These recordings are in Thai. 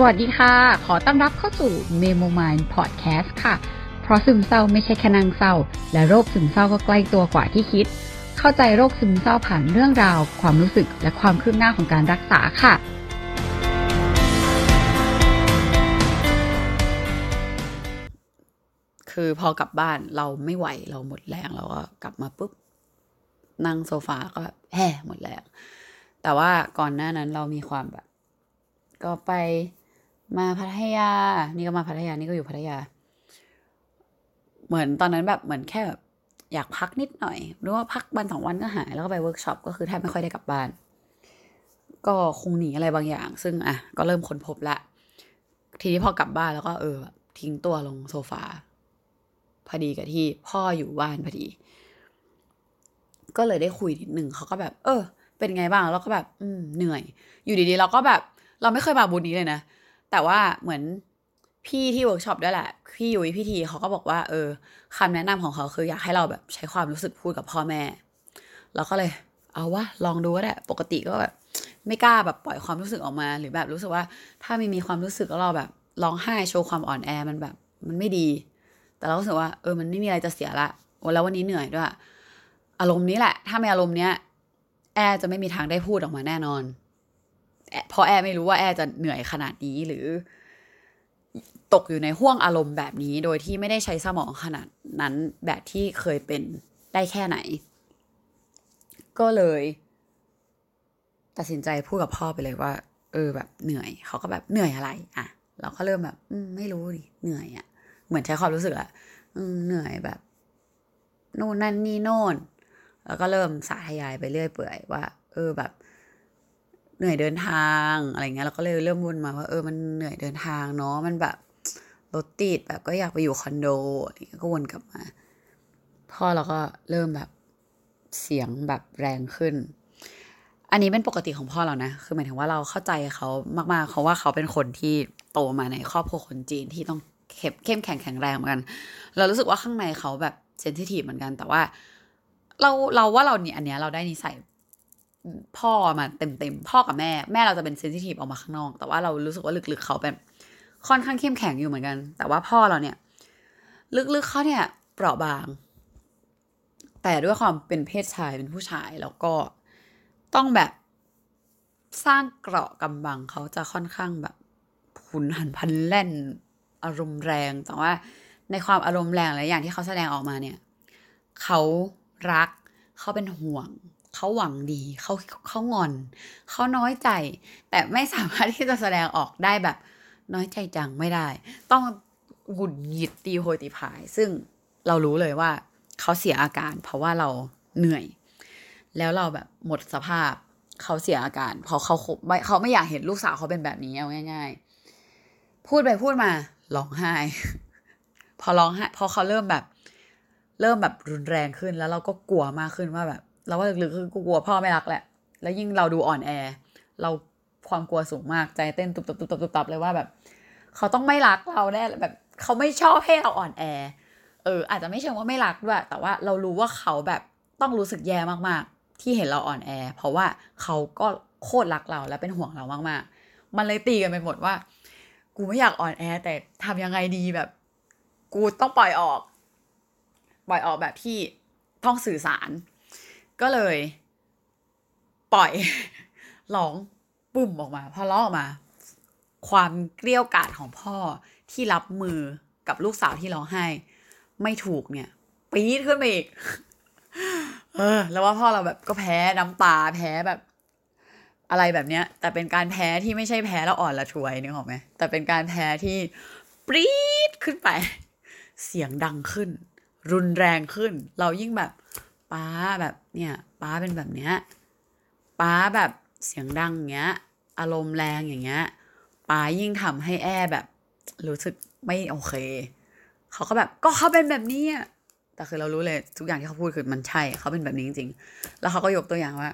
สวัสดีค่ะ ขอต้อนรับเข้าสู่ Memo Mind Podcast ค่ะ เพราะซึมเศร้าไม่ใช่แค่นางเศร้า และโรคซึมเศร้าก็ใกล้ตัวกว่าที่คิด เข้าใจโรคซึมเศร้าผ่านเรื่องราว ความรู้สึกและความคืบหน้าของการรักษาค่ะ คือพอกลับบ้านเราไม่ไหวเราหมดแรงเราก็กลับมาปุ๊บ นั่งโซฟาก็แบบแห่หมดแรงแต่ว่าก่อนหน้านั้นเรามีความแบบ ก็ไป มาพัทยา นี่ก็มาพัทยา นี่ก็อยู่พัทยา เหมือนตอนนั้นแบบเหมือนแค่แบบอยากพักนิดหน่อย หรือว่าพักวันสองวันก็หาย แล้วก็ไปเวิร์กช็อปก็คือแทบไม่ค่อยได้กลับบ้าน ก็คงหนีอะไรบางอย่าง ซึ่งอะก็เริ่มค้นพบละ ทีนี้พอกลับบ้านแล้วก็เออแบบทิ้งตัวลงโซฟาพอดีกับที่พ่ออยู่บ้านพอดี ก็เลยได้คุยนิดหนึ่งเขาก็แบบ เออ เป็นไงบ้าง แล้วก็แบบ อืมเหนื่อย อยู่ดีๆเราก็แบบ เราไม่เคยมา mood นี้เลยนะ แต่ว่าเหมือนพี่ที่เวิร์กช็อปด้วยแหละ พี่ยุ้ยพี่ทีเขาก็บอกว่า เออคำแนะนำของเขาคืออยากให้เราแบบใช้ความรู้สึกพูดกับพ่อแม่ เราก็เลย เอาวะลองดูก็ได้ปกติก็แบบไม่กล้าแบบปล่อยความรู้สึกออกมา หรือแบบรู้สึกว่า ถ้าไม่มีความรู้สึกแล้วเราแบบร้องไห้โชว์ความอ่อนแอมันแบบ มันไม่ดี แต่เราก็รู้สึกว่าเออมันไม่มีอะไรจะเสียละแล้ววันนี้เหนื่อยด้วยอารมณ์นี้แหละ ถ้าไม่อารมณ์เนี้ยแอร์จะไม่มีทางได้พูดออกมาแน่นอน เพราะแอร์ไม่รู้ว่าแอร์จะเหนื่อยขนาดนี้หรือ ตกอยู่ในห่วงอารมณ์แบบนี้ โดยที่ไม่ได้ใช้สมองขนาดนั้นแบบที่เคยเป็นได้แค่ไหน ก็เลย ตัดสินใจพูดกับพ่อไปเลยว่า เออแบบเหนื่อย เขาก็แบบเหนื่อยอะไร อะ เราก็เริ่มแบบ อืมไม่รู้ดิเหนื่อยอะ่ะ เหมือนใช้ความรู้สึกอะอืมเหนื่อยแบบนู่นนั่นนี่โน่นแล้วก็เริ่มสาธยายไปเรื่อยเปื่อยว่า เออแบบ เหนื่อยเดินทางอะไรเงี้ยเราก็เลยเริ่มวนมาว่าเออมันเหนื่อยเดินทางเนาะมันแบบรถติดแบบก็อยากไปอยู่คอนโดอะไรเงี้ยก็วนกลับมาพ่อเราก็เริ่มแบบเสียงแบบแรงขึ้น อันนี้เป็นปกติของพ่อเรานะ คือหมายถึงว่าเราเข้าใจเขามากๆเขาว่าเขาเป็นคนที่โตมาในครอบครัวคนจีนที่ต้องเข้มเข้มแข็งแข็งแรงเหมือนกัน เรารู้สึกว่าข้างในเขาแบบเซนซิทีฟเหมือนกัน แต่ว่า เราเราว่าเราเนี่ยอันเนี้ยเราได้นิสัย พ่อมาเต็มเต็มพ่อกับแม่แม่เราจะเป็นเซนซิทีฟออกมาข้างนอก แต่ว่าเรารู้สึกว่าลึกๆเขาเป็นค่อนข้างเข้มแข็งอยู่เหมือนกัน แต่ว่าพ่อเราเนี่ย ลึกๆเขาเนี่ย เปราะบาง แต่ด้วยความเป็นเพศชายเป็นผู้ชายแล้วก็ต้องแบบสร้างเกราะกำบังเขาจะค่อนข้างแบบหุนหันพลันแล่น อารมณ์แรง แต่ว่าในความอารมณ์แรงหลายอย่างที่เขาแสดงออกมาเนี่ย เขารักเขาเป็นห่วง เขาหวังดีเขาเขางอนเขาน้อยใจ แต่ไม่สามารถที่จะแสดงออกได้แบบ น้อยใจจังไม่ได้ ต้องหงุดหงิดตีโหยตีผาย ซึ่งเรารู้เลยว่าเขาเสียอาการ เพราะว่าเราเหนื่อย แล้วเราแบบหมดสภาพเขาเสียอาการ เพราะเขาไม่เขาไม่อยากเห็นลูกสาวเขาเป็นแบบนี้เอาง่าย ๆ พูดไปพูดมาร้องไห้ พอร้องไห้พอเขาเริ่มแบบ เริ่มแบบรุนแรงขึ้นแล้วเราก็กลัวมากขึ้นว่าแบบ เราว่าลึกๆคือกลัวพ่อไม่รักแหละ แล้วยิ่งเราดูอ่อนแอ เราความกลัวสูงมากใจเต้นตุบตับตุบตับตุบตบเลยว่าแบบ เขาต้องไม่รักเราแน่แบบเขาไม่ชอบให้เราอ่อนแอ เออ อาจจะไม่เชิงว่าไม่รักด้วย แต่ว่าเรารู้ว่าเขาแบบต้องรู้สึกแย่มากๆ ที่เห็นเราอ่อนแอ เพราะว่าเขาก็โคตรรักเราและเป็นห่วงเรามากๆ มันเลยตีกันไปหมดว่า กูไม่อยากอ่อนแอ แต่ทำยังไงดีแบบ กูต้องปล่อยออก ปล่อยออกแบบที่ต้องสื่อสาร ก็เลย ปล่อยร้องปุ่มออกมา พอร้องออกมา ความเกลี้ยวกล่อมของพ่อที่รับมือกับลูกสาวที่ร้องไห้ ไม่ถูกเนี่ยปี๊ดขึ้นมาอีก เออ แล้วว่าพ่อเราแบบก็แพ้น้ำตาแพ้แบบ อะไรแบบเนี้ย แต่เป็นการแพ้ที่ไม่ใช่แพ้แล้วอ่อนละทวยนึกออกไหมแต่เป็นการแพ้ที่ปรี๊ดขึ้นไป เสียงดังขึ้น รุนแรงขึ้น เรายิ่งแบบ ป้าแบบเนี่ยป้าเป็นแบบเนี้ยป้าแบบเสียงดังอย่างเงี้ย อารมณ์แรงอย่างเงี้ยป้ายิ่งทำให้แอแบบรู้สึกไม่โอเค เขาก็แบบก็เขาเป็นแบบนี้อะแต่คือเรารู้เลยทุกอย่างที่เขาพูดคือมันใช่เขาเป็นแบบนี้จริงๆ แล้วเขาก็ยกตัวอย่างว่า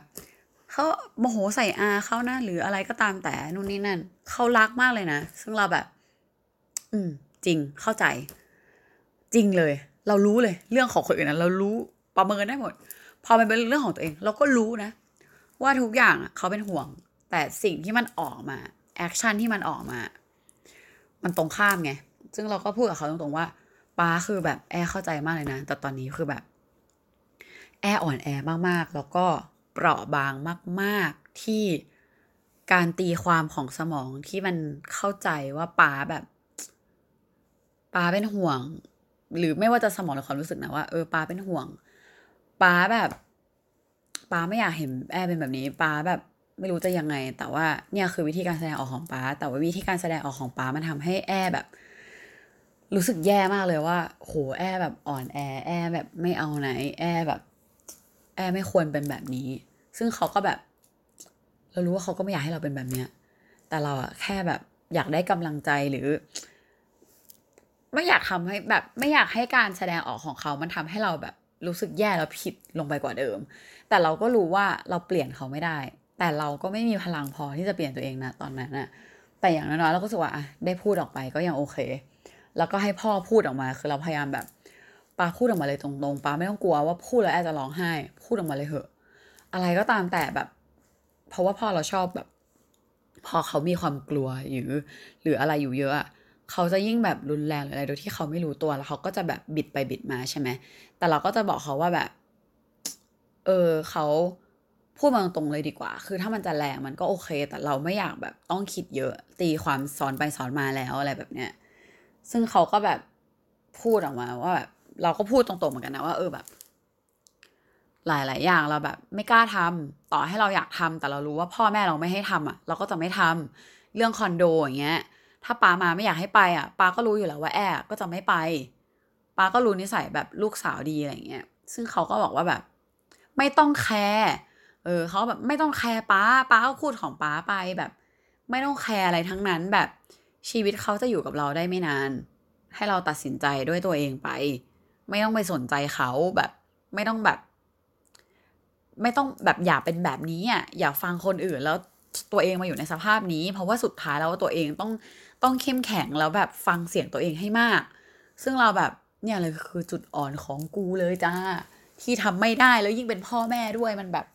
เขาโมโหใส่อาเขานะหรืออะไรก็ตามแต่นู่นนี่นั่นเขารักมากเลยนะ ซึ่งเราแบบ อืม จริงเข้าใจ จริงเลย เรารู้เลย เรื่องของคนอื่นนะเรารู้ ประเมินได้หมด พอมันเป็นเรื่องของตัวเอง เราก็รู้นะ ว่าทุกอย่างเขาเป็นห่วง แต่สิ่งที่มันออกมา action ที่มันออกมา มันตรงข้ามไง ซึ่งเราก็พูดกับเขาตรงๆว่าป้าคือแบบแอร์เข้าใจมากเลยนะ แต่ตอนนี้คือแบบ แอร์อ่อนแอมากๆ แล้วก็เปราะบางมาก ๆ ที่การตีความของสมองที่มันเข้าใจว่าป้าแบบป้าเป็นห่วง หรือไม่ว่าจะสมองหรือความรู้สึกนะว่าเออป้าเป็นห่วง ป้าแบบป้าไม่อยากเห็นแอร์เป็นแบบนี้ป้าแบบไม่รู้จะยังไง แต่ว่าเนี่ยคือวิธีการแสดงออกของป้า แต่ว่าวิธีการแสดงออกของป้ามันทำให้แอร์แบบ รู้สึกแย่มากเลยว่าโหแอร์แบบอ่อนแอแอร์แบบไม่เอาไหน แอร์แบบ แอร์ไม่ควรเป็นแบบนี้ ซึ่งเขาก็แบบเรารู้ว่าเขาก็ไม่อยากให้เราเป็นแบบเนี้ย แต่เราอะแค่แบบอยากได้กำลังใจหรือ ไม่อยากทำให้แบบ ไม่อยากให้การแสดงออกของเขา มันทำให้เราแบบ รู้สึกแย่แล้วผิดลงไปกว่าเดิม แต่เราก็รู้ว่าเราเปลี่ยนเขาไม่ได้ แต่เราก็ไม่มีพลังพอที่จะเปลี่ยนตัวเองนะตอนนั้นนะแต่อย่างน้อยๆเราก็รู้สึกว่าได้พูดออกไปก็ยังโอเค แล้วก็ให้พ่อพูดออกมาคือเราพยายามแบบปาพูดออกมาเลยตรงๆปาไม่ต้องกลัวว่าพูดแล้วแอร์จะร้องไห้ พูดออกมาเลยเหอะ อะไรก็ตามแต่แบบ เพราะว่าพ่อเราชอบแบบ พอเขามีความกลัวหรือหรืออะไรอยู่เยอะเขาจะยิ่งแบบรุนแรงหรืออะไรโดยที่เขาไม่รู้ตัวแล้วเขาก็จะแบบบิดไปบิดมาใช่ไหม แต่เราก็จะบอกเขาว่าแบบ เออเขาพูดมาตรงเลยดีกว่า คือถ้ามันจะแรงมันก็โอเค แต่เราไม่อยากแบบต้องคิดเยอะ ตีความสอนไปสอนมาแล้วอะไรแบบเนี้ย ซึ่งเขาก็แบบพูดออกมาว่าแบบเราก็พูดตรงๆเหมือนกันนะว่าเออแบบ หลายๆอย่างเราแบบ ไม่กล้าทำต่อให้เราอยากทำแต่เรารู้ว่าพ่อแม่เราไม่ให้ทำอะ เราก็จะไม่ทำเรื่องคอนโดอย่างเงี้ย ถ้าปามาไม่อยากให้ไปอะปาก็รู้อยู่แล้วว่าแอบก็จะไม่ไป ป้าก็รู้นิสัยแบบลูกสาวดีอะไรเงี้ย ซึ่งเขาก็บอกว่าแบบ ไม่ต้องแคร์เออเขาแบบไม่ต้องแคร์ป้าป้าก็พูดของป้าไปแบบ ไม่ต้องแคร์อะไรทั้งนั้นแบบชีวิตเขาจะอยู่กับเราได้ไม่นาน ให้เราตัดสินใจด้วยตัวเองไป ไม่ต้องไปสนใจเขาแบบ ไม่ต้องแบบ ไม่ต้องแบบอย่าเป็นแบบนี้อะอย่าฟังคนอื่นแล้วตัวเองมาอยู่ในสภาพนี้ เพราะว่าสุดท้ายแล้วตัวเองต้องต้องเข้มแข็งแล้วแบบฟังเสียงตัวเองให้มาก ซึ่งเราแบบ เนี่ยเลยคือจุดอ่อนของกูเลยจ้า ที่ทำไม่ได้แล้วยิ่งเป็นพ่อแม่ด้วยมันแบบ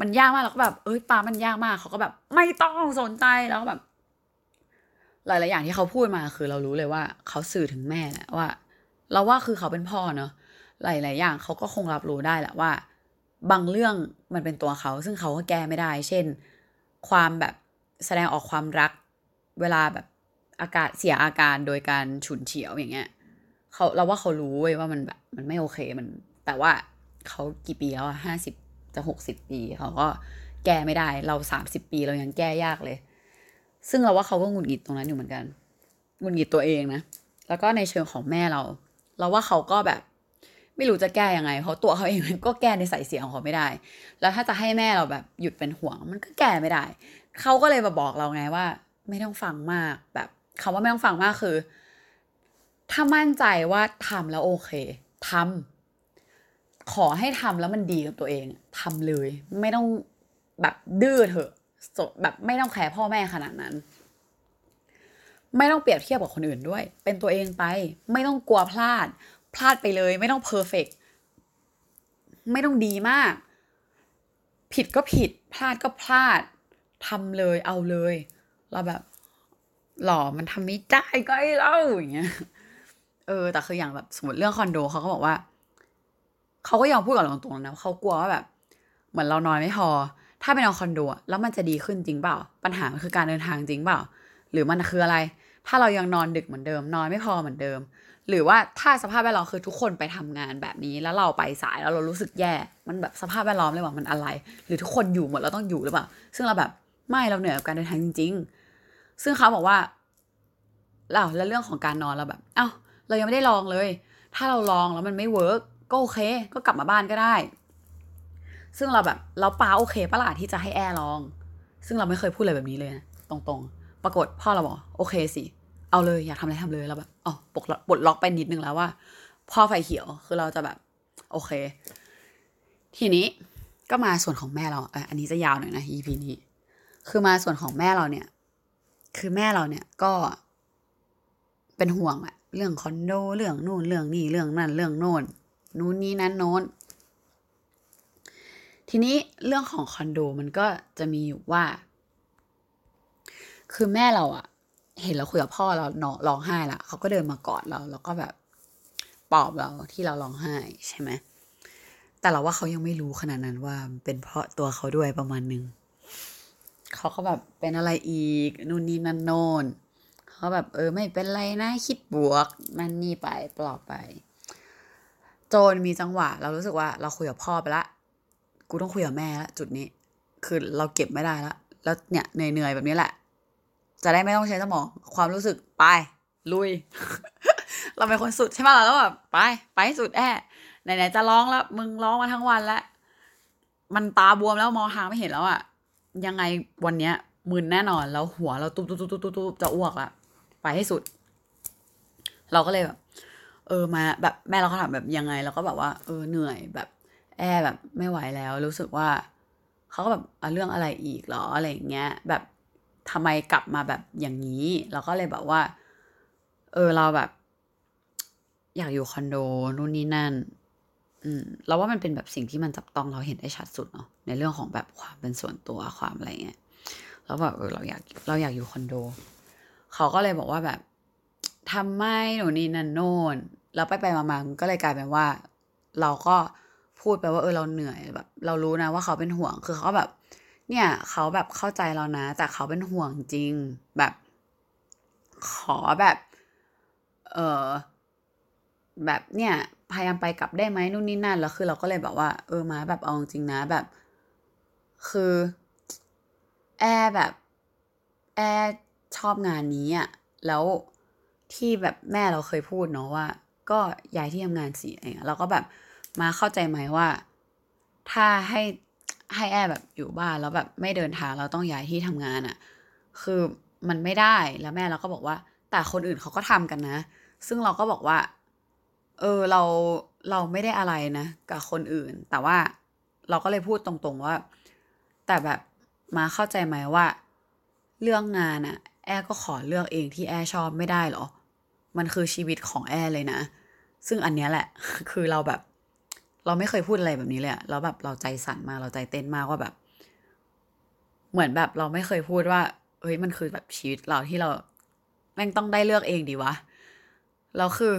มันยากมากแล้วก็แบบ เอ้ยปามันยากมากเขาก็แบบ ไม่ต้องสนใจแล้วแบบ หลายๆอย่างที่เขาพูดมาคือเรารู้เลยว่า เขาสื่อถึงแม่แหละว่า เราว่าคือเขาเป็นพ่อเนอะหลาย ๆ อย่างเขาก็คงรับรู้ได้แหละว่า บางเรื่องมันเป็นตัวเขา ซึ่งเขาก็แก้ไม่ได้ เช่น ความแบบแสดงออกความรัก เวลาแบบอากาศเสียอาการโดยการฉุนเฉียวอย่างเงี้ย เขาเราว่าเขารู้เว้ยว่ามันแบบมันไม่โอเคมัน แต่ว่าเขากี่ปีแล้วอะห้าสิบจะหกสิบปีเขาก็แก้ไม่ได้ เราสามสิบปีเรายังแก้ยากเลย ซึ่งเราว่าเขาก็หงุดหงิดตรงนั้นอยู่เหมือนกันหงุดหงิดตัวเองนะแล้วก็ในเชิงของแม่เรา เราว่าเขาก็แบบ ไม่รู้จะแก้ยังไงเพราะตัวเขาเองก็แก้ในสายเสียงของเขาไม่ได้ แล้วถ้าจะให้แม่เราแบบหยุดเป็นห่วง มันก็แก้ไม่ได้เขาก็เลยมาบอกเราไงว่า ไม่ต้องฟังมากแบบคำว่าไม่ต้องฟังมากคือ ถ้ามั่นใจว่าทำแล้วโอเคทำขอให้ทำแล้วมันดีกับตัวเองทำเลย ไม่ต้องแบบดื้อเถอะแบบไม่ต้องแคร์พ่อแม่ขนาดนั้น ไม่ต้องเปรียบเทียบกับคนอื่นด้วย เป็นตัวเองไป ไม่ต้องกลัวพลาด พลาดไปเลย ไม่ต้องเพอร์เฟกไม่ต้องดีมาก ผิดก็ผิด พลาดก็พลาดทำเลยเอาเลย เราแบบหล่อมันทำไม่ได้ก็ไอ้เล่าอย่างเงี้ย เออ แต่คืออย่างแบบสมมติเรื่องคอนโดเขาก็บอกว่า เขาก็ยอมพูดกับเราตรงๆนะเขากลัวว่าแบบ เหมือนเรานอนไม่พอ ถ้าไปนอนคอนโดแล้วมันจะดีขึ้นจริงเปล่า ปัญหามันคือการเดินทางจริงเปล่า หรือมันคืออะไร ถ้าเรายังนอนดึกเหมือนเดิม นอนไม่พอเหมือนเดิม หรือว่าถ้าสภาพแวดล้อมคือทุกคนไปทำงานแบบนี้ แล้วเราไปสายแล้วเรารู้สึกแย่ มันแบบสภาพแวดล้อมเลยว่ามันอะไร หรือทุกคนอยู่หมดเราต้องอยู่หรือเปล่า ซึ่งเราแบบไม่เราเหนื่อยกับการเดินทางจริง ๆ ซึ่งเขาบอกว่าเราแล้วเรื่องของการนอนเราแบบ เอ้า เรายังไม่ได้ลองเลย ถ้าเราลองแล้วมันไม่เวิร์กก็โอเค ก็กลับมาบ้านก็ได้ ซึ่งเราแบบเราป้าโอเคปะล่ะที่จะให้แอร์ลอง ซึ่งเราไม่เคยพูดอะไรแบบนี้เลยนะตรงๆ ปรากฏพ่อเราบอกโอเคสิ เอาเลยอยากทำอะไรทำเลยเราแบบอ๋อปลดล็อกปลดล็อกไปนิดนึงแล้วว่า พ่อไฟเขียวคือเราจะแบบ โอเค ทีนี้ก็มาส่วนของแม่เราอันนี้จะยาวหน่อยนะ EP นี้ คือมาส่วนของแม่เราเนี่ย คือแม่เราเนี่ยก็เป็นห่วงอะ เรื่องคอนโด เรื่องนู่นเรื่องนี่เรื่องนั่นเรื่องโน่นนู่นนี่นั่นโน้น ทีนี้เรื่องของคอนโดมันก็จะมีอยู่ว่า คือแม่เราอะเห็นเราคุยกับพ่อเราเนาะร้องไห้ละเขาก็เดินมากอดเรา แล้วก็แบบปลอบเราที่เราร้องไห้ใช่ไหมแต่เราว่าเขายังไม่รู้ขนาดนั้นว่าเป็นเพราะตัวเขาด้วยประมาณนึงเขาก็แบบเป็นอะไรอีกนู่นนี่นั่นโน่น เขาแบบเออไม่เป็นไรนะคิดบวกนั่นนี่ไปปลอบไป โจนมีจังหวะ เรารู้สึกว่าเราคุยกับพ่อไปละ กูต้องคุยกับแม่ละจุดนี้ คือเราเก็บไม่ได้ละแล้วเนี่ยเหนื่อยๆแบบนี้แหละ จะได้ไม่ต้องใช้สมอง ความรู้สึกไป ลุย เราเป็นคนสุดใช่ไหมล่ะแล้วแบบไป ไปสุดแอ่ไหนๆจะร้องแล้ว มึงร้องมาทั้งวันแล้วมันตาบวมแล้วมองทางไม่เห็นแล้วอะยังไงวันเนี้ยมึนแน่นอนแล้วหัวเราตุ๊บตุ๊บตุ๊บตุ๊บตุ๊บจะอ้วกละ ไปให้สุด เราก็เลยแบบ เออมาแบบแม่เราก็ถามแบบยังไงเราก็แบบว่า เออเหนื่อยแบบ แอแบบไม่ไหวแล้ว รู้สึกว่าเขาก็แบบเรื่องอะไรอีกหรออะไรอย่างเงี้ย แบบทำไมกลับมาแบบอย่างนี้ เราก็เลยแบบว่า เออเราแบบ อยากอยู่คอนโดนู่นนี่นั่น อืมเราว่ามันเป็นแบบสิ่งที่มันจับต้องเราเห็นได้ชัดสุดเนาะในเรื่องของแบบความเป็นส่วนตัวความอะไรเงี้ยแล้วแบบเออเราอยากเราอยากอยู่คอนโด เขาก็เลยบอกว่าแบบทำไมหนูนี่นั่นโน่นแล้วไปไปมาๆก็เลยกลายเป็นว่า เราก็พูดไปว่าเออเราเหนื่อยแบบ เรารู้นะว่าเขาเป็นห่วงคือเขาแบบ เนี่ยเขาแบบเข้าใจเรานะ แต่เขาเป็นห่วงจริงแบบ ขอแบบ เออแบบเนี่ยพยายามไปกลับได้ไหมนู่นนี่นั่นแล้วคือเราก็เลยแบบว่า เออมาแบบเอาจริงนะแบบ คือ แอร์แบบ แอร์ ชอบงานนี้อะแล้วที่แบบแม่เราเคยพูดเนาะว่า ก็ย้ายที่ทำงานสิอะไรเงี้ยเราก็แบบมาเข้าใจไหมว่า ถ้าให้ให้แอร์แบบอยู่บ้านแล้วแบบไม่เดินทางเราต้องย้ายที่ทำงานอะคือมันไม่ได้แล้วแม่เราก็บอกว่า แต่คนอื่นเขาก็ทำกันนะ ซึ่งเราก็บอกว่า เออเราเราไม่ได้อะไรนะ กับคนอื่น แต่ว่าเราก็เลยพูดตรงๆว่า แต่แบบมาเข้าใจไหมว่า เรื่องงานอะ แอร์ก็ขอเลือกเองที่แอร์ชอบไม่ได้หรอ มันคือชีวิตของแอร์เลยนะ ซึ่งอันเนี้ยแหละ คือเราแบบ เราไม่เคยพูดอะไรแบบนี้เลยอะแล้วแบบเราใจสั่นมากเราใจเต้นมากว่าแบบ เหมือนแบบเราไม่เคยพูดว่า เฮ้ยมันคือแบบชีวิตเราที่เราแม่งต้องได้เลือกเองดีวะแล้วคือ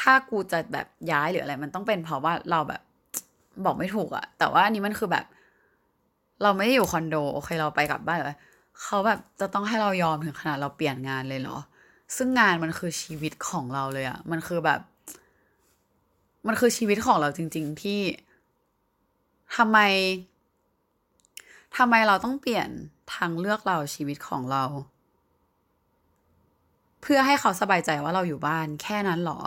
ถ้ากูจะแบบย้ายหรืออะไร มันต้องเป็นเพราะว่าเราแบบบอกไม่ถูกอะแต่ว่าอันนี้มันคือแบบ เราไม่ได้อยู่คอนโดโอเคเราไปกลับบ้านเลย เขาแบบจะต้องให้เรายอมถึงขนาดเราเปลี่ยนงานเลยเหรอ ซึ่งงานมันคือชีวิตของเราเลยอะมันคือแบบ มันคือชีวิตของเราจริง ๆ ที่ทำไมทำไมเราต้องเปลี่ยนทางเลือกเราชีวิตของเรา เพื่อให้เขาสบายใจว่าเราอยู่บ้านแค่นั้นหรอ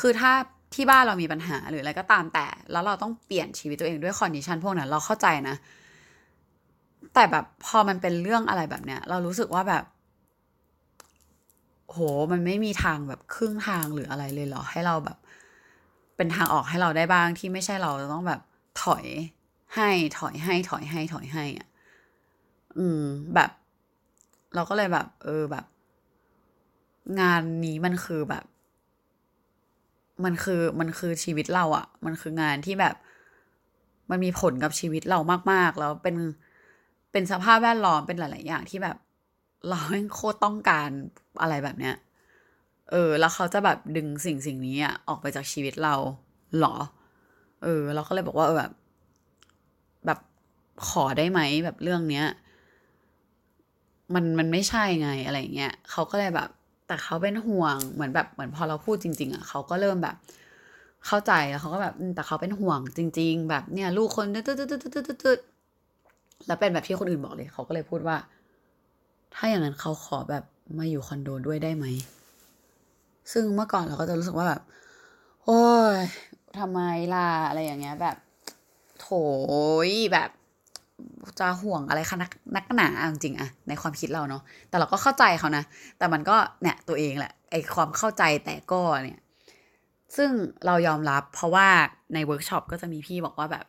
คือถ้าที่บ้านเรามีปัญหาหรืออะไรก็ตามแต่ แล้วเราต้องเปลี่ยนชีวิตตัวเองด้วยคอนดิชันพวกนั้นเราเข้าใจนะ แต่แบบพอมันเป็นเรื่องอะไรแบบเนี้ย เรารู้สึกว่าแบบ โหมันไม่มีทางแบบครึ่งทางหรืออะไรเลยเหรอ ให้เราแบบ เป็นทางออกให้เราได้บ้างที่ไม่ใช่เราจะต้องแบบถอยให้ถอยให้ถอยให้ถอยให้อะอืม แบบ เราก็เลยแบบ เออแบบ งานนี้มันคือแบบ มันคือมันคือชีวิตเราอะ มันคืองานที่แบบ มันมีผลกับชีวิตเรามาก ๆ แล้วเป็น เป็นสภาพแวดล้อมเป็นหลาย ๆ อย่างที่แบบ เราโคตรต้องการอะไรแบบเนี้ย เออ แล้วเขาจะแบบดึงสิ่งสิ่งนี้อะออกไปจากชีวิตเราหรอ เออ เราก็เลยบอกว่าเออแบบ แบบขอได้ไหมแบบเรื่องเนี้ย มันมันไม่ใช่ไงอะไรเงี้ยเขาก็เลยแบบ แต่เขาเป็นห่วงเหมือนแบบเหมือนพอเราพูดจริง ๆ อะเขาก็เริ่มแบบ เข้าใจแล้วเขาก็แบบแต่เขาเป็นห่วงจริง ๆ แบบเนี่ย ลูกคนตึ๊ดตึ๊ดตึ๊ดตึ๊ดตึ๊ด แล้วเป็นแบบที่คนอื่นบอกเลย เขาก็เลยพูดว่า ถ้าอย่างนั้นเขาขอแบบมาอยู่คอนโดด้วยได้ไหม ซึ่งเมื่อก่อนเราก็จะรู้สึกว่าแบบ โอ้ยทำไมล่ะอะไรอย่างเงี้ย แบบ โถยแบบจะห่วงอะไรกันนักกันหนาจริงอะในความคิดเราเนาะแต่เราก็เข้าใจเขานะ แต่มันก็เนี่ยตัวเองแหละไอความเข้าใจแต่ก็เนี่ย ซึ่งเรายอมรับเพราะว่าในเวิร์กช็อปก็จะมีพี่บอกว่าแบบ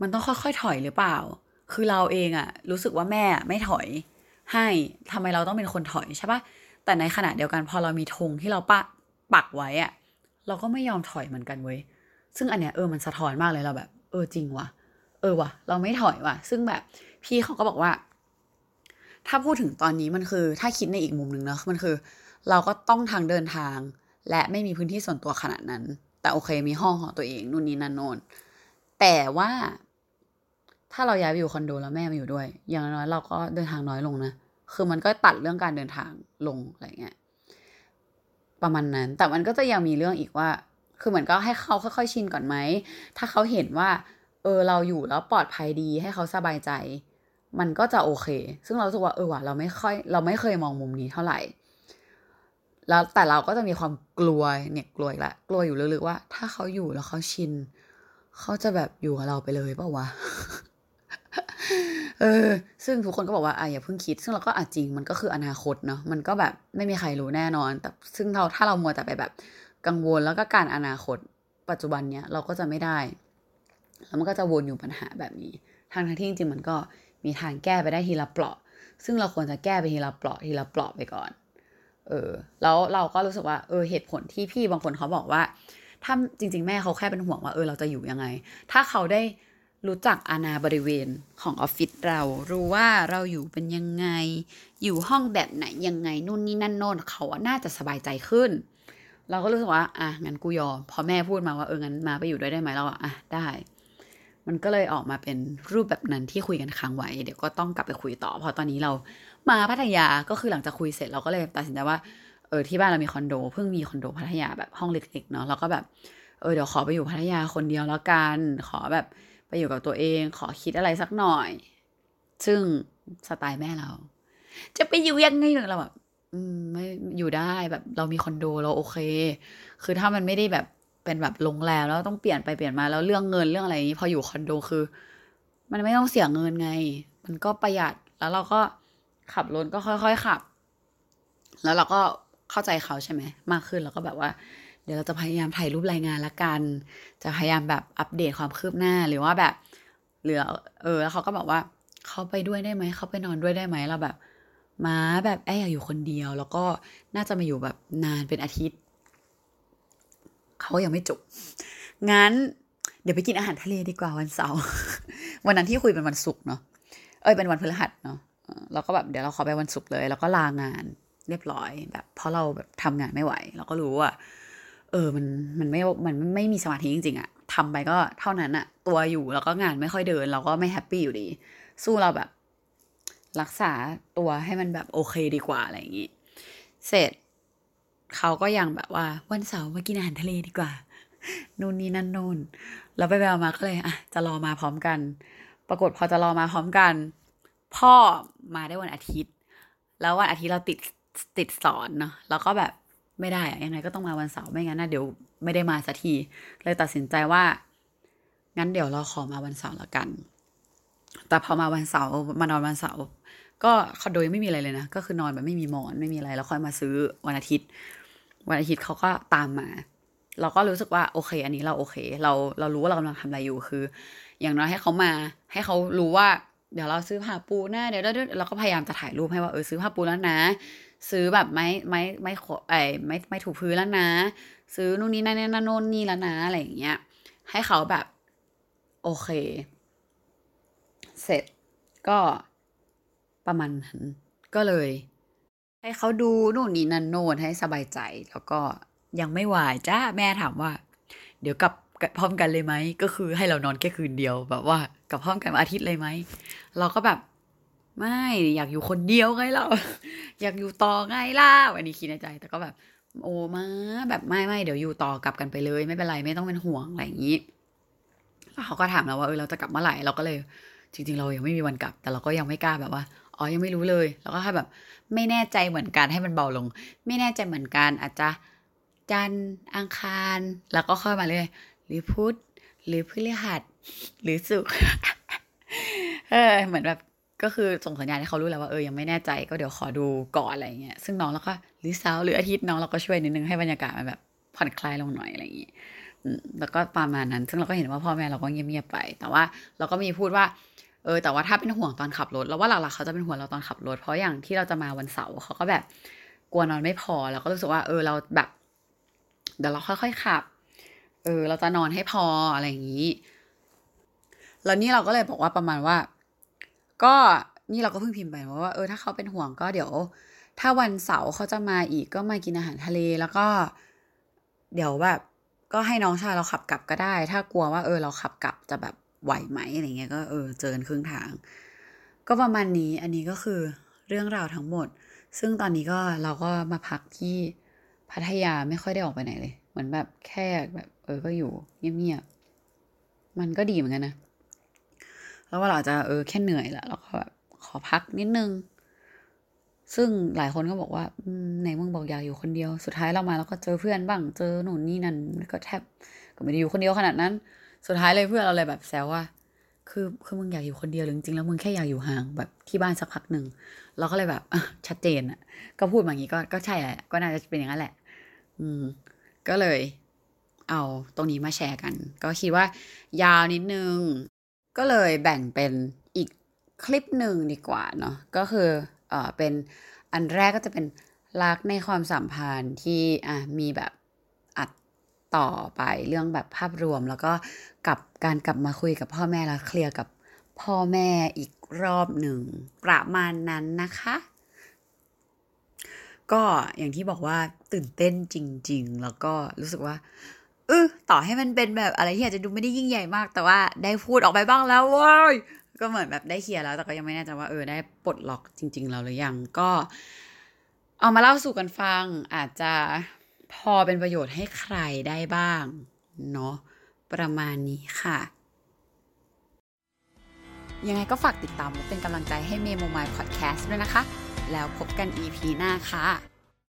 มันต้องค่อยๆถอยหรือเปล่า คือเราเองอะรู้สึกว่าแม่ไม่ถอยให้ทำไมเราต้องเป็นคนถอยใช่ปะแต่ในขณะเดียวกันพอเรามีธงที่เราปะปักไว้อะเราก็ไม่ยอมถอยเหมือนกันเว้ย ซึ่งอันเนี้ยเออมันสะท้อนมากเลยเราแบบ เออจริงว่ะ เออว่ะ เราไม่ถอยว่ะ ซึ่งแบบพี่เขาก็บอกว่า ถ้าพูดถึงตอนนี้มันคือ ถ้าคิดในอีกมุมหนึ่งนะมันคือ เราก็ต้องทางเดินทาง และไม่มีพื้นที่ส่วนตัวขนาดนั้น แต่โอเคมีห้องของตัวเองนู่นนี่นั่นโน่นแต่ว่า ถ้าเราย้ายไปอยู่คอนโดแล้วแม่มาอยู่ด้วย อย่างน้อยเราก็เดินทางน้อยลงนะ คือมันก็ตัดเรื่องการเดินทางลงอะไรเงี้ย ประมาณนั้น แต่มันก็จะยังมีเรื่องอีกว่า คือเหมือนก็ให้เขาค่อยๆชินก่อนไหม ถ้าเขาเห็นว่า เออเราอยู่แล้วปลอดภัยดีให้เขาสบายใจ มันก็จะโอเค ซึ่งเราสึกว่าเออว่ะเราไม่ค่อยเราไม่เคยมองมุมนี้เท่าไหร่ แล้วแต่เราก็จะมีความกลัวเนี่ยกลัวอีกละ กลัวอยู่ลึกๆว่า ถ้าเขาอยู่แล้วเขาชิน เขาจะแบบอยู่กับเราไปเลยเปล่าวะ เออ ซึ่งทุกคนก็บอกว่าอะอย่าเพิ่งคิด ซึ่งเราก็อาจจริงมันก็คืออนาคตเนาะมันก็แบบไม่มีใครรู้แน่นอน แต่ซึ่งเราถ้าเรามัวแต่ไปแบบ กังวลแล้วก็การอนาคต ปัจจุบันเนี้ยเราก็จะไม่ได้ แล้วมันก็จะวนอยู่ปัญหาแบบนี้ทางที่จริงมันก็มีทางแก้ไปได้ทีละเปลาะ ซึ่งเราควรจะแก้ไปทีละเปลาะทีละเปลาะไปก่อน เออ แล้วเราก็รู้สึกว่า เออ เหตุผลที่พี่บางคนเขาบอกว่า ถ้าจริง ๆ แม่เขาแค่เป็นห่วงว่า เออ เราจะอยู่ยังไง ถ้าเขาได้ รู้จักอาณาบริเวณของออฟฟิศเรา รู้ว่าเราอยู่เป็นยังไง อยู่ห้องแบบไหนยังไงนู่นนี่นั่นโน่นเขาน่าจะสบายใจขึ้น เราก็รู้สึกว่า อะงั้นกูยอมพอแม่พูดมาว่าเอองั้นมาไปอยู่ด้วยได้ไหมเราอะได้ มันก็เลยออกมาเป็นรูปแบบนั้นที่คุยกันค้างไว้ เดี๋ยวก็ต้องกลับไปคุยต่อเพราะตอนนี้เรามาพัทยาก็คือหลังจากคุยเสร็จเราก็เลยตัดสินใจว่าเออที่บ้านเรามีคอนโดเพิ่งมีคอนโดพัทยาแบบห้องเล็กๆเนาะแล้วก็แบบเออเดี๋ยวขอไปอยู่พัทยาคนเดียวแล้วกันขอแบบ ไปอยู่กับตัวเองขอคิดอะไรสักหน่อย ซึ่งสไตล์แม่เรา จะไปอยู่ยังไงเราแบบไม่อยู่ได้แบบเรามีคอนโดเราโอเค คือถ้ามันไม่ได้แบบเป็นแบบโรงแรมแล้วต้องเปลี่ยนไปเปลี่ยนมาแล้วเรื่องเงินเรื่องอะไรนี้พออยู่คอนโดคือ มันไม่ต้องเสียเงินไง มันก็ประหยัดแล้วเราก็ขับรถก็ค่อยๆขับ แล้วเราก็เข้าใจเขาใช่ไหมมากขึ้นแล้วก็แบบว่า ดี๋ยวเราจะพยายามถ่ายรูปรายงานละกัน จะพยายามแบบอัปเดตความคืบหน้าหรือว่าแบบเหลือ เออ แล้วเขาก็บอกว่าเขาไปด้วยได้ไหมเขาไปนอนด้วยได้ไหมเราแบบมาแบบแออยากอยู่คนเดียว แล้วก็น่าจะมาอยู่แบบนานเป็นอาทิตย์เขายังไม่จบงั้น เดี๋ยวไปกินอาหารทะเลดีกว่าวันเสาร์วันนั้นที่คุยเป็นวันศุกร์เนาะเอ้ยเป็นวันพฤหัสเนาะเราก็แบบเดี๋ยวเราขอไปวันศุกร์เลย แล้วก็ลางานเรียบร้อยแบบ เพราะเราแบบทำงานไม่ไหว เราก็รู้ว่า เออมันมันไม่มันไม่มีสมาธิจริงๆอะทำไปก็เท่านั้นอะตัวอยู่แล้วก็งานไม่ค่อยเดิน เราก็ไม่แฮปปี้อยู่ดี สู้เราแบบ รักษาตัวให้มันแบบโอเคดีกว่าอะไรอย่างงี้เสร็จเขาก็ยังแบบว่าวันเสาร์มากินอาหารทะเลดีกว่านู่นนี่นั่นนู่นแล้วไปไปมาก็เลยอะจะรอมาพร้อมกัน ปรากฏพอจะรอมาพร้อมกัน พ่อมาได้วันอาทิตย์ แล้ววันอาทิตย์เราติดติดสอนเนาะแล้วก็แบบ ไม่ได้อะยังไงก็ต้องมาวันเสาร์ไม่งั้นนะเดี๋ยวไม่ได้มาสักที เลยตัดสินใจว่า งั้นเดี๋ยวเราขอมาวันเสาร์ละกัน แต่พอมาวันเสาร์มานอนวันเสาร์ก็คอนโดยังไม่มีอะไรเลยนะ ก็คือนอนแบบไม่มีหมอนไม่มีอะไร แล้วค่อยมาซื้อวันอาทิตย์ วันอาทิตย์เขาก็ตามมา เราก็รู้สึกว่าโอเค อันนี้เราโอเค เราเรารู้ว่าเรากำลังทำอะไรอยู่คือ อย่างน้อยให้เขามา ให้เขารู้ว่า เดี๋ยวเราซื้อผ้าปูนะเดี๋ยวเราก็พยายามจะถ่ายรูปให้ว่าเออซื้อผ้าปูแล้วนะ ซื้อแบบไม้ไม้ไม้ขไอ้ไม้ไม้ถูพื้นแล้วนะ ซื้อนู่นนี่นั่นนั่นโน่นนี่แล้วนะอะไรอย่างเงี้ยให้เขาแบบ โอเค เสร็จก็ประมาณนั้นก็เลย ให้เขาดูนู่นนี่นั่นโน่นให้สบายใจ แล้วก็ยังไม่ไหวจ้าแม่ถามว่า เดี๋ยวกลับพร้อมกันเลยไหมก็คือให้เรานอนแค่คืนเดียวแบบว่ากลับพร้อมกันอาทิตย์เลยไหมเราก็แบบ ไม่อยากอยู่คนเดียวไงเรา อยากอยู่ต่อไงล่ะวันนี้คิดในใจ แต่ก็แบบ โอ้มาแบบไม่ไม่เดี๋ยวอยู่ต่อกลับกันไปเลย ไม่เป็นไรไม่ต้องเป็นห่วงอะไรอย่างนี้แล้วเขาก็ถามเราว่าเออเราจะกลับเมื่อไหร่เราก็เลย จริง ๆ เรายังไม่มีวันกลับ แต่เราก็ยังไม่กล้าแบบว่าอ๋อยังไม่รู้เลย แล้วก็แค่แบบ ไม่แน่ใจเหมือนกันให้มันเบาลง ไม่แน่ใจเหมือนกันอาจจะจันอังคาร แล้วก็ค่อยมาเลยหรือพุธหรือพฤหัส หรือศุกร์เออเหมือนแบบ ก็คือส่งสัญญาณให้เขารู้แล้วว่าเออยังไม่แน่ใจก็เดี๋ยวขอดูก่อนอะไรเงี้ยซึ่งน้องเราก็หรือเสาร์หรืออาทิตย์น้องเราก็ช่วยนิดนึงให้บรรยากาศมันแบบผ่อนคลายลงหน่อยอะไรอย่างงี้แล้วก็ประมาณนั้น ซึ่งเราก็เห็นว่าพ่อแม่เราก็เงียบๆไป แต่ว่าเราก็มีพูดว่าเออแต่ว่าถ้าเป็นห่วงตอนขับรถเราว่าหลักๆเขาจะเป็นห่วงเราตอนขับรถเพราะอย่างที่เราจะมาวันเสาร์เขาก็แบบกลัวนอนไม่พอเราก็รู้สึกว่าเออเราแบบเดี๋ยวเราค่อยๆขับเออเราจะนอนให้พออะไรอย่างนี้ แล้วนี่เราก็เลยบอกว่าประมาณว่า ก็นี่เราก็เพิ่งพิมพ์ไปว่าเออถ้าเขาเป็นห่วงก็เดี๋ยว ถ้าวันเสาร์เขาจะมาอีกก็มากินอาหารทะเลแล้วก็ เดี๋ยวแบบก็ให้น้องชายเราขับกลับก็ได้ ถ้ากลัวว่าเออเราขับกลับจะแบบไหวไหมอะไรเงี้ยก็เออเจอกันครึ่งทาง ก็ประมาณนี้อันนี้ก็คือเรื่องราวทั้งหมด ซึ่งตอนนี้ก็เราก็มาพักที่พัทยาไม่ค่อยได้ออกไปไหนเลย เหมือนแบบแค่แบบ เออก็อยู่เงียบๆมันก็ดีเหมือนกันนะ แล้วว่าเราจะเออแค่เหนื่อยละเราก็แบบขอพักนิดนึง ซึ่งหลายคนก็บอกว่าไหนมึงบอกอยากอยู่คนเดียว สุดท้ายเรามาเราก็เจอเพื่อนบ้าง เจอหนุนนี่นั่นก็แทบก็ไม่ได้อยู่คนเดียวขนาดนั้น สุดท้ายเลยเพื่อนเราเลยแบบแซวว่า คือคือมึงอยากอยู่คนเดียวหรือจริงๆแล้วมึงแค่อยากอยู่ห่างแบบที่บ้านสักพักหนึ่งเราก็เลยแบบชัดเจนอะ ก็พูดแบบนี้ก็ก็ใช่แหละก็น่าจะเป็นอย่างนั้นแหละ อืม ก็เลยเอาตรงนี้มาแชร์กัน ก็คิดว่ายาวนิดนึง ก็เลยแบ่งเป็นอีกคลิปหนึ่งดีกว่าเนาะก็คือเออเป็นอันแรกก็จะเป็นรักในความสัมพันธ์ที่อะมีแบบอัดต่อไปเรื่องแบบภาพรวม แล้วก็กับการกลับมาคุยกับพ่อแม่แล้วเคลียร์กับพ่อแม่อีกรอบหนึ่งประมาณนั้นนะคะ ก็อย่างที่บอกว่าตื่นเต้นจริง ๆ แล้วก็รู้สึกว่า เออต่อให้มันเป็นแบบอะไรที่อาจจะดูไม่ได้ยิ่งใหญ่มาก แต่ว่าได้พูดออกไปบ้างแล้วเว้ยก็เหมือนแบบได้เคลียร์แล้ว แต่ก็ยังไม่แน่ใจว่าเออได้ปลดล็อกจริง ๆ เราหรือยังก็ เอามาเล่าสู่กันฟัง อาจจะพอเป็นประโยชน์ให้ใครได้บ้างเนาะประมาณนี้ค่ะ ยังไงก็ฝากติดตามและเป็นกำลังใจให้เมโมมายพอดแคสต์ด้วยนะคะ แล้วพบกัน EP หน้าค่ะ